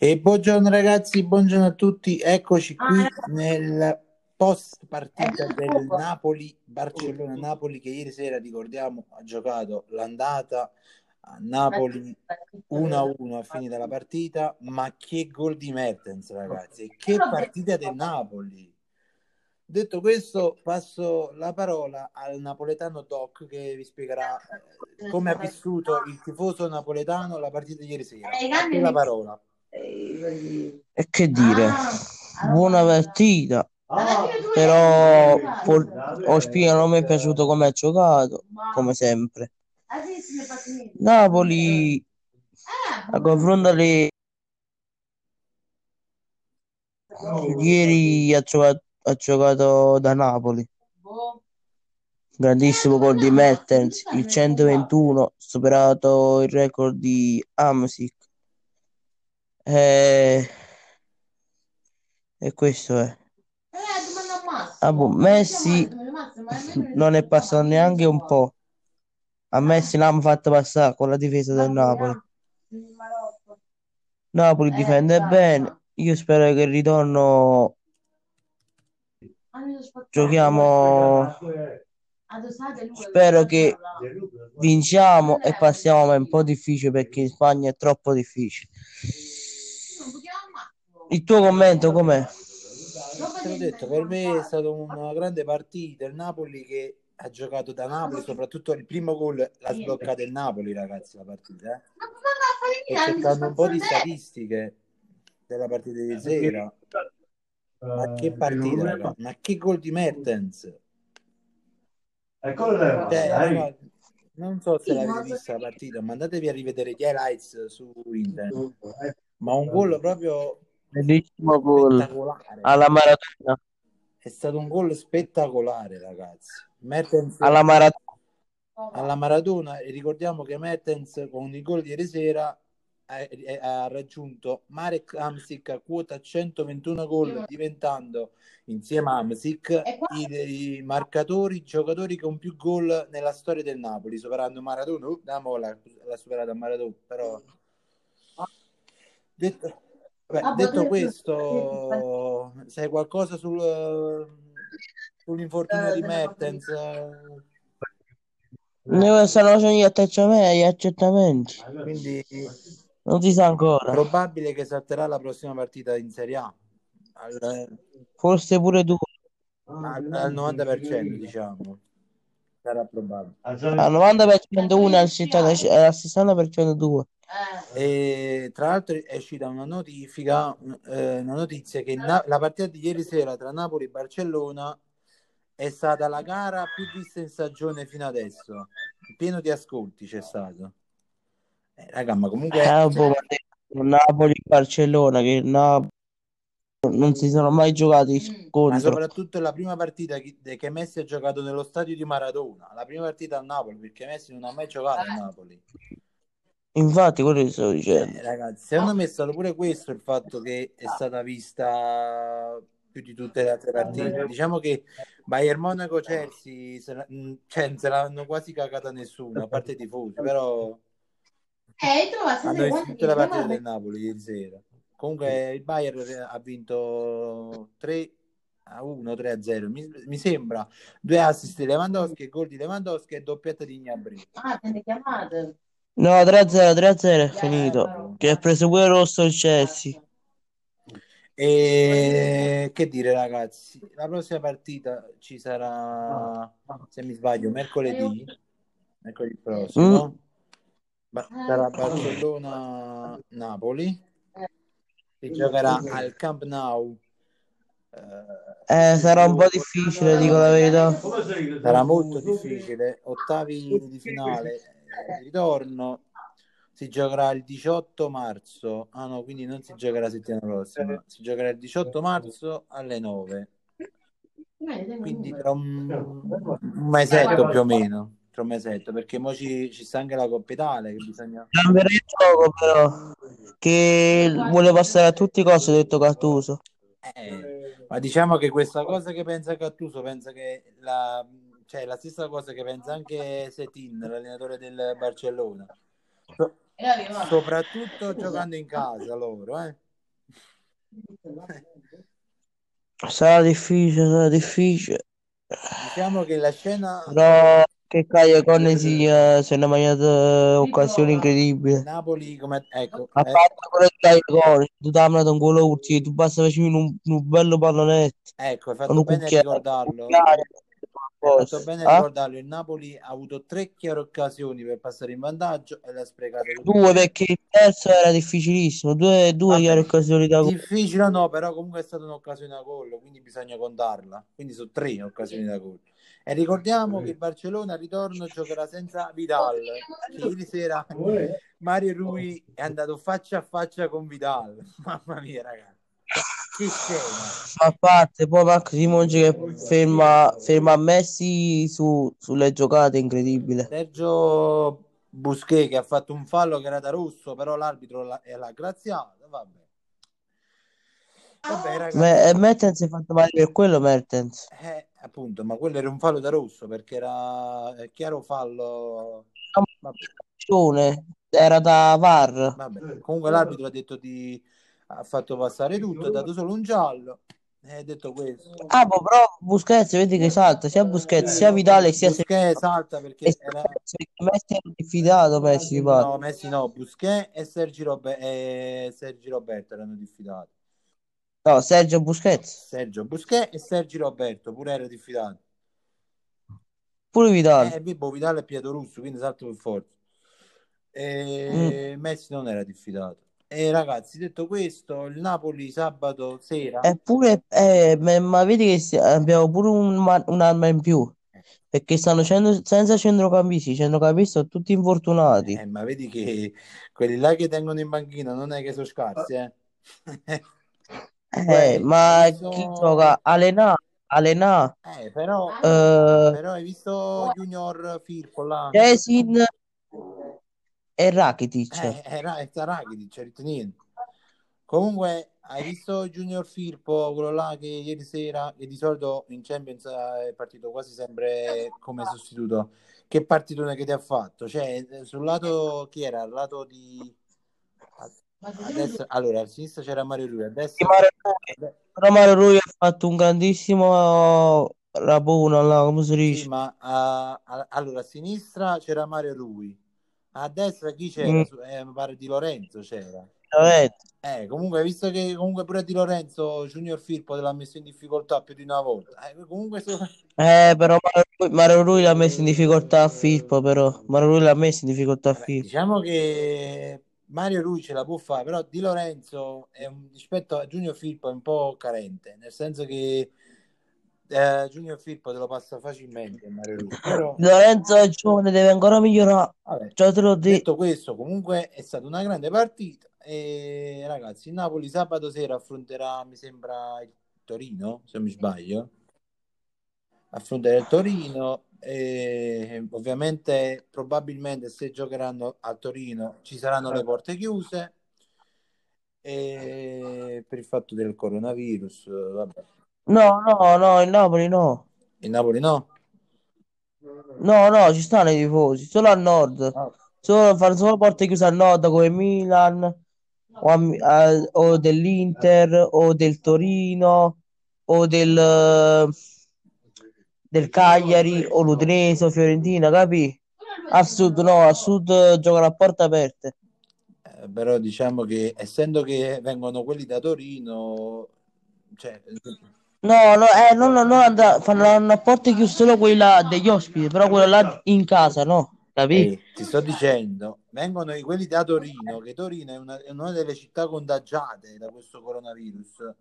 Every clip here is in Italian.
E buongiorno ragazzi, buongiorno a tutti, eccoci qui nel post partita del Napoli-Barcellona. Napoli che ieri sera, ricordiamo, ha giocato l'andata a Napoli 1-1 a fine della partita, ma che gol di Mertens ragazzi, che partita del Napoli! Detto questo, passo la parola al napoletano Doc che vi spiegherà eh, come ha vissuto il tifoso napoletano la partita di ieri sera. A la parola. E che dire, buona partita, però Ospina non mi è piaciuto come ha giocato, come sempre. Napoli a confronto alle ieri ha giocato ha giocato da Napoli. Grandissimo gol di Mertens, il 121, superato il record di Amsic. E... e questo è. Ah, boh, Messi non è passato neanche un po'. A Messi l'hanno fatto passare con la difesa del Napoli. Napoli difende bene. Io spero che il ritorno giochiamo spero che vinciamo e passiamo ma è un po' difficile perché in Spagna è troppo difficile il tuo commento com'è? Te l'ho detto, per me è stata una grande partita il Napoli che ha giocato da Napoli soprattutto il primo gol l'ha sbloccato il Napoli ragazzi la partita eh? e cercando un po' di statistiche della partita di sera ma che partita, raga. ma che gol di Mertens. Eccolo cioè, non so se l'avete vista la partita, ma andatevi a rivedere gli highlights su internet. Ma un gol proprio bellissimo gol alla Maradona. È stato un gol spettacolare, ragazzi. Mertens alla Maradona. Alla Maradona e ricordiamo che Mertens con il gol di ieri sera ha, raggiunto Marek Amsic a quota 121 gol, diventando insieme a Amsic i, i marcatori, giocatori con più gol nella storia del Napoli, superando Maradona. Uh, l'ha, l'ha superato a Maradona, però detto, vabbè, detto questo, sai qualcosa sul, sull'infortunio di Mertens? Ne stanno facendo gli accertamenti. Quindi non si sa ancora. Probabile che salterà la prossima partita in Serie A. Al, Forse pure tu. Al, al 90% diciamo. Sarà probabile. Al 90% uno e al 60% due. E tra l'altro è uscita una notifica, eh, una notizia che na- la partita di ieri sera tra Napoli e Barcellona è stata la gara più vista in stagione fino adesso. Pieno di ascolti c'è stato. Eh, raga, ma comunque... Eh, boh, Napoli-Barcellona, che Napoli non si sono mai giocati scontro. Ma soprattutto la prima partita che Messi ha giocato nello stadio di Maradona, la prima partita a Napoli, perché Messi non ha mai giocato a Napoli. Infatti, quello che sto dicendo. Eh, ragazzi, secondo me è stato pure questo il fatto che è stata vista più di tutte le altre partite. Diciamo che Bayern Monaco Chelsea se, la, cioè, se l'hanno quasi cagata nessuno, a parte i tifosi, però eh, trovato hanno visto tutta la partita del Napoli ieri sera. Comunque il Bayern ha vinto 3 a 1, 3 a 0. Mi, mi sembra due assist di Lewandowski, gol di Lewandowski e doppietta di Gnabry. Ah, te ne chiamate? No, 3 a 0, 3 a 0 è finito. Che ha preso pure rosso il Chelsea. E che dire, ragazzi, la prossima partita ci sarà, se mi sbaglio, mercoledì, mercoledì prossimo. Mm sarà Barcellona-Napoli si giocherà al Camp Nou. Eh, sarà un po' difficile dico la verità. Sarà molto difficile. Ottavi di finale di ritorno. Si giocherà il 18 marzo. Ah no quindi non si giocherà la settimana prossima. Si giocherà il 18 marzo alle 9 quindi tra un, un mesetto più o meno tra un mesetto perché mo ci, ci sta anche la Coppa Italia che bisogna cambiare il gioco però che vuole passare a tutti i costi detto Gattuso eh, ma diciamo che questa cosa che pensa Gattuso pensa che la, cioè, la stessa cosa che pensa anche Setin l'allenatore del Barcellona so, soprattutto giocando in casa loro eh. Sarà difficile, sarà difficile. Diciamo che la scena Però che Caio Conesi eh, si è mangiato occasioni incredibili. Napoli come ecco, A eh, parte quello di Caio Conesi, tu mandato un gol ultimo, tu basta facevi un, un bello pallonetto, ecco, hai fatto bene a ricordarlo. cucchiaio, Fatto bene a eh? ricordarlo. Il Napoli ha avuto tre chiare occasioni per passare in vantaggio e le ha sprecate tutte. Due perché il terzo era difficilissimo, due, due Vabbè, chiare occasioni da gol. difficile no, però comunque è stata un'occasione da gol, quindi bisogna contarla. Quindi sono tre occasioni da gol. E ricordiamo che il Barcellona al ritorno giocherà senza Vidal, che ieri sera Mario Rui è andato faccia a faccia con Vidal. Mamma mia, ragazzi. A parte, poi Marco Simonci che ferma, ferma Messi su, sulle giocate, incredibile. Sergio Busquet che ha fatto un fallo che era da rosso, però l'arbitro l'ha, l'ha graziato. Vabbè. Vabbè, ragazzi. Me- e Mertens si è fatto male per quello, Mertens. Eh, appunto, ma quello era un fallo da rosso perché era è chiaro fallo. Era da VAR. vabbè. Comunque l'arbitro ha detto di ha fatto passare tutto, ha dato solo un giallo. E ha detto questo. Ah, boh, però Busquets, vedi che salta, sia Busquets, sia Vidale, sia Busquets salta perché e era Messi è diffidato, Messi, pare. no, Messi no, Busquets e Sergi, Robe- e Sergi Roberto erano diffidati. No, Sergio Busquets, Sergio Busquets e Sergi Roberto pure era diffidato. pure Vidal. Eh, Bibbo Vidal è Pietro Russo, quindi salto per forza. E Mm. Messi non era diffidato. E ragazzi, detto questo, il Napoli sabato sera Eppure, eh, ma, ma vedi che si- abbiamo pure un ma- un'arma in più, perché stanno cendo- senza centrocampisti, i centrocampisti sono tutti infortunati. Eh, ma vedi che quelli là che tengono in banchina non è che sono scarsi, eh. Eh, Beh, ma chi gioca? Alena, Alena, Eh, però, eh, però hai visto Junior Firpo là? Jesin e Rakitic. Eh, era è Rakitic, niente. Comunque, hai visto Junior Firpo, quello là che ieri sera, che di solito in Champions è partito quasi sempre come sostituto. Che partitone che ti ha fatto? Cioè, sul lato chi era? Al lato di a destra, allora, a sinistra c'era Mario Rui, a Sì, destra Mario Rui. Però Mario Rui ha fatto un grandissimo rabuno, là, come si Sì, dice? ma a- a- allora a sinistra c'era Mario Rui, a destra chi c'era? Mm. Eh, mi pare di Lorenzo c'era. Veramente. Eh, comunque, visto che comunque pure Di Lorenzo Junior Firpo te l'ha messo in difficoltà più di una volta, eh, comunque so- Eh, però Mario Rui l'ha messo in difficoltà a Firpo, però. Mario Rui l'ha messo in difficoltà a Firpo. diciamo che Mario Rui ce la può fare, però Di Lorenzo è un- rispetto a Junior Firpo è un po' carente, nel senso che eh, Junior Firpo te lo passa facilmente Mario Rui, però Lorenzo è giovane, deve ancora migliorare. vabbè. Già te l'ho detto. Detto questo, comunque è stata una grande partita e ragazzi, il Napoli sabato sera affronterà, mi sembra, il Torino, se non mi sbaglio. Affronterà il Torino e ovviamente probabilmente se giocheranno a Torino ci saranno le porte chiuse e per il fatto del coronavirus, vabbè. No, no, no, il Napoli no. Il Napoli no? No, no, ci stanno i tifosi, solo al nord. Ah, Solo, fanno solo porte chiuse al nord come Milan o, a- a- o dell'Inter o del Torino o del, del Cagliari o l'Udinese o Fiorentina, capi? Al sud no, al sud giocano a porte aperte. eh, però diciamo che essendo che vengono quelli da Torino, cioè, No, no, eh, no, no, no, and- fanno a porte chiuse solo quella degli ospiti, però quella là in casa, no? Capi? Eh, ti sto dicendo, vengono i- quelli da Torino, che Torino è una, è una delle città contagiate da questo coronavirus.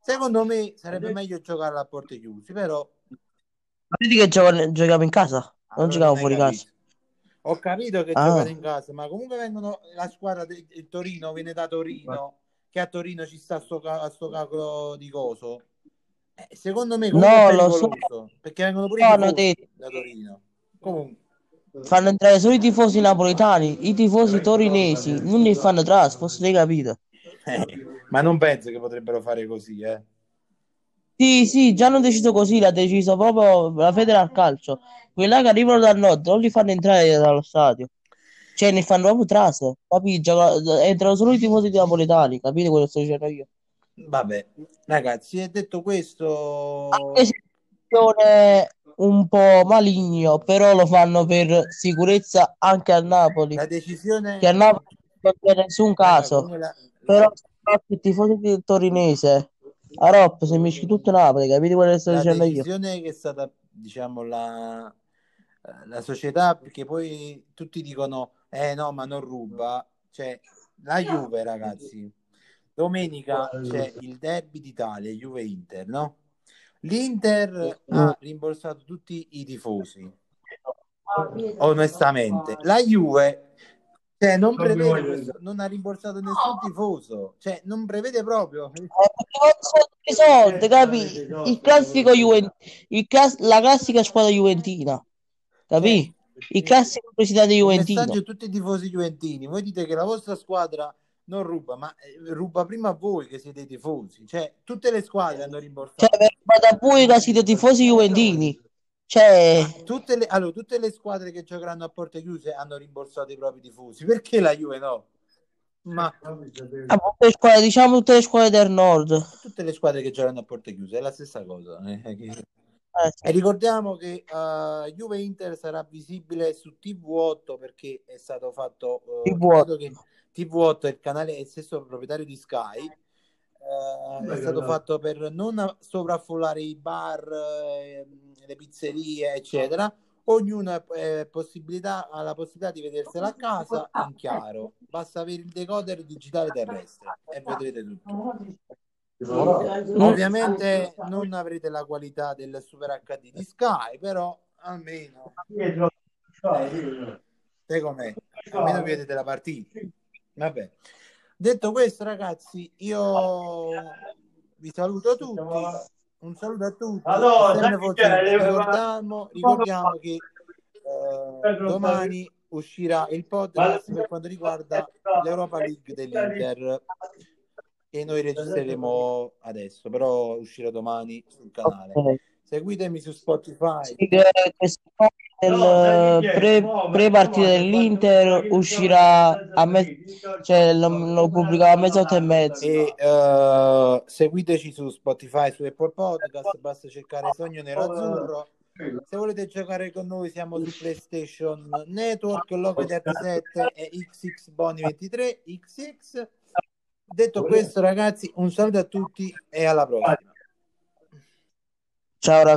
Secondo me sarebbe meglio giocare a porte chiuse, però Ma vedi che giocano- giochiamo in casa, non allora non hai fuori casa. capito. Ho capito che Ah. giocate in casa, ma comunque vengono la squadra del Torino viene da Torino, che a Torino ci sta sto, ca- a sto cacolo di coso. Eh, secondo me No, lo so. perché vengono pure No, i da Torino. Comunque, Fanno entrare solo i tifosi napoletani, i tifosi torinesi non li fanno entrare, se fosse capito. eh, ma non penso che potrebbero fare così, eh. Sì, sì, già hanno deciso così, l'ha deciso proprio la Federal Calcio. Quelli là che arrivano dal nord non li fanno entrare dallo stadio. Cioè, ne fanno proprio tras, capi? Gioca- Entrano solo i tifosi napoletani, capite quello che sto dicendo io? Vabbè, ragazzi, e detto questo, se è un po' maligno, però lo fanno per sicurezza anche a Napoli, la decisione... che a Napoli non c'è nessun caso, come la- però se il tifoso del torinese a Rop si mischi tutto Napoli, capite quello che sto la dicendo io? decisione che è stata, diciamo, la, la società, perché poi tutti dicono, eh no, ma non ruba, cioè la Juve, ragazzi, domenica c'è il derby d'Italia, Juve-Inter, no? L'Inter ha rimborsato tutti i tifosi, onestamente. La Juve cioè, non, prevede non ha rimborsato nessun tifoso, cioè non prevede proprio. Eh, perché i soldi, capi? Il classico Juven- il class- la classica squadra juventina, capi? Il classico presidente Il juventino. tutti i tifosi juventini, voi dite che la vostra squadra non ruba, ma eh, ruba prima voi che siete i tifosi, cioè tutte le squadre hanno rimborsato. Cioè, da voi che siete tifosi juventini. Cioè, Tutte le, allora, tutte le squadre che giocheranno a porte chiuse hanno rimborsato i propri tifosi, perché la Juve no? Ma a tutte squadre, diciamo tutte le squadre del nord. tutte le squadre che giocheranno a porte chiuse è la stessa cosa. Eh, E ricordiamo che uh, Juve Inter sarà visibile su TV8 perché è stato fatto uh, TV8. credo che TV8 è il canale è il stesso proprietario di Sky. Uh, è stato fatto per non sovraffollare i bar eh, le pizzerie eccetera. Ognuno ha eh, possibilità, ha la possibilità di vedersela a casa in chiaro. Basta avere il decoder digitale terrestre e vedrete tutto Ovviamente non avrete la qualità del Super HD di Sky, però almeno te com'è? Almeno vedete la partita. Vabbè. Detto questo, ragazzi, io vi saluto tutti. Un saluto a tutti. Forse ricordiamo, ricordiamo che eh, domani uscirà il podcast per quanto riguarda l'Europa League dell'Inter che noi registreremo adesso, però uscirà domani sul canale. ok. Seguitemi su Spotify. Sì, che, che si fa nel pre, pre-partita dell'Inter uscirà a me, cioè lo, lo pubblica a mezzanotte e mezza. E eh, seguiteci su Spotify, su Apple Podcast, basta cercare Sogno Nero Azzurro. Se volete giocare con noi siamo su PlayStation Network, Logo 7 e XX Boni 23 XX. Detto questo, ragazzi, un saluto a tutti e alla prossima. Ciao ragazzi.